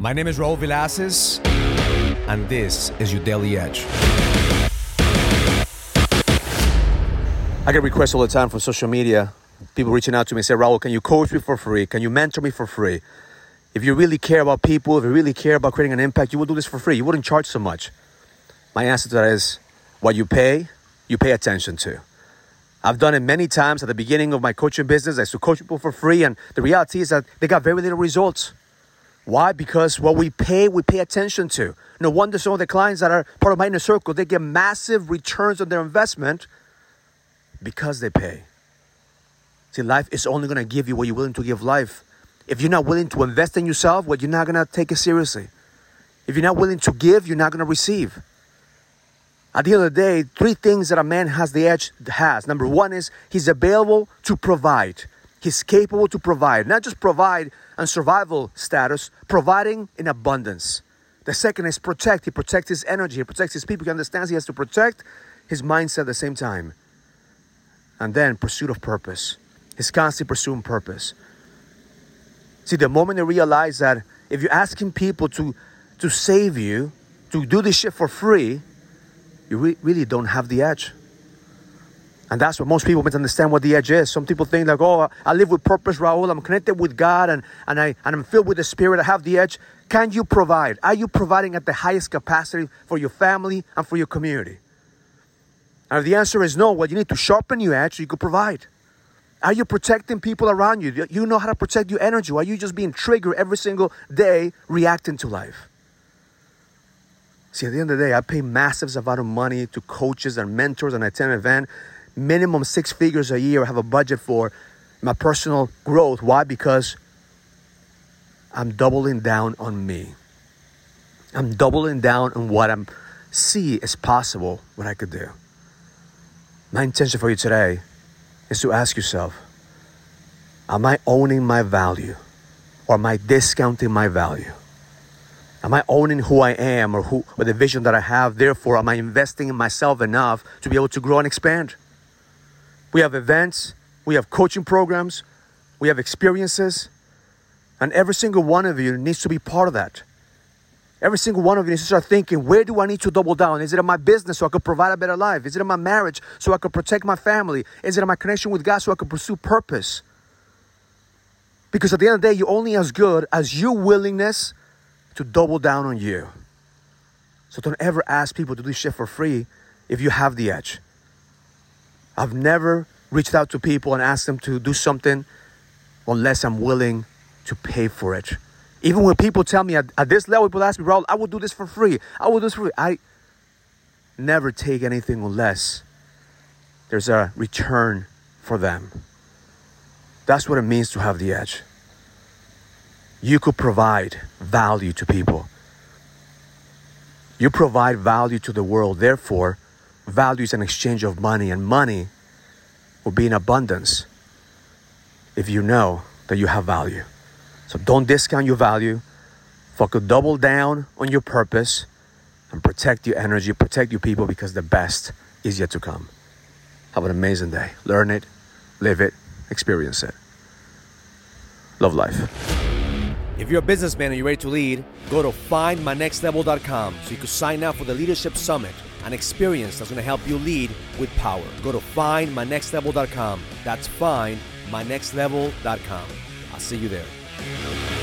My name is Raul Villacis, and this is your Daily Edge. I get requests all the time from social media. People reaching out to me say, Raul, can you coach me for free? Can you mentor me for free? If you really care about people, if you really care about creating an impact, you would do this for free. You wouldn't charge so much. My answer to that is what you pay, you pay attention to. I've done it many times at the beginning of my coaching business. I used to coach people for free, and the reality is that they got very little results. Why? Because what we pay, we pay attention to. No wonder some of the clients that are part of my inner circle, they get massive returns on their investment because they pay. See, life is only going to give you what you're willing to give life. If you're not willing to invest in yourself, well, you're not going to take it seriously. If you're not willing to give, you're not going to receive. At the end of the day, three things that a man has the edge has. Number one is he's available to provide. He's capable to provide, not just provide on survival status, providing in abundance. The second is protect. He protects his energy, he protects his people. He understands he has to protect his mindset at the same time. And then pursuit of purpose. He's constantly pursuing purpose. See, the moment they realize that if you're asking people to, to save you, to do this shit for free, you re- really don't have the edge. And that's what most people misunderstand what the edge is. Some people think like, oh, I live with purpose, Raul. I'm connected with God and, and, I, and I'm filled with the Spirit. I have the edge. Can you provide? Are you providing at the highest capacity for your family and for your community? And if the answer is no, well, you need to sharpen your edge so you can provide. Are you protecting people around you? You know how to protect your energy. Are you just being triggered every single day reacting to life? See, at the end of the day, I pay massive amount of money to coaches and mentors and I attend an event, minimum six figures a year. I have a budget for my personal growth. Why? Because I'm doubling down on me. I'm doubling down on what I'm see as possible, what I could do. My intention for you today is to ask yourself, am I owning my value or am I discounting my value? Am I owning who I am or who or the vision that I have? Therefore, am I investing in myself enough to be able to grow and expand? We have events, we have coaching programs, we have experiences, and every single one of you needs to be part of that. Every single one of you needs to start thinking, where do I need to double down? Is it in my business so I could provide a better life? Is it in my marriage so I could protect my family? Is it in my connection with God so I could pursue purpose? Because at the end of the day, you're only as good as your willingness to double down on you. So don't ever ask people to do shit for free if you have the edge. I've never reached out to people and asked them to do something unless I'm willing to pay for it. Even when people tell me at, at this level, people ask me, Raul, I will do this for free. I will do this for free. I never take anything unless there's a return for them. That's what it means to have the edge you could provide value to people. You provide value to the world. Therefore, value is an exchange of money, and money will be in abundance if you know that you have value. So don't discount your value. Focus double down on your purpose and protect your energy, protect your people because the best is yet to come. Have an amazing day. Learn it, live it, experience it. Love life. If you're a businessman and you're ready to lead, go to findmynextlevel.com so you can sign up for the Leadership Summit, an experience that's going to help you lead with power. Go to findmynextlevel.com. That's findmynextlevel.com. I'll see you there.